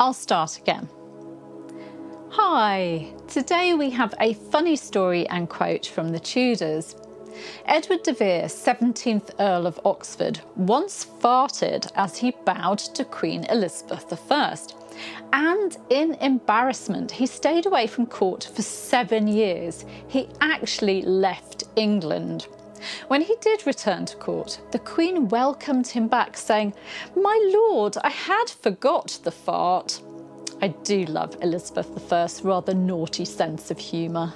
I'll start again. Hi, today we have a funny story and quote from the Tudors. Edward de Vere, 17th Earl of Oxford, once farted as he bowed to Queen Elizabeth I. And in embarrassment, he stayed away from court for seven years. He actually left England. When he did return to court, the Queen welcomed him back, saying, My lord, I had forgot the fart. I do love Elizabeth I's rather naughty sense of humour.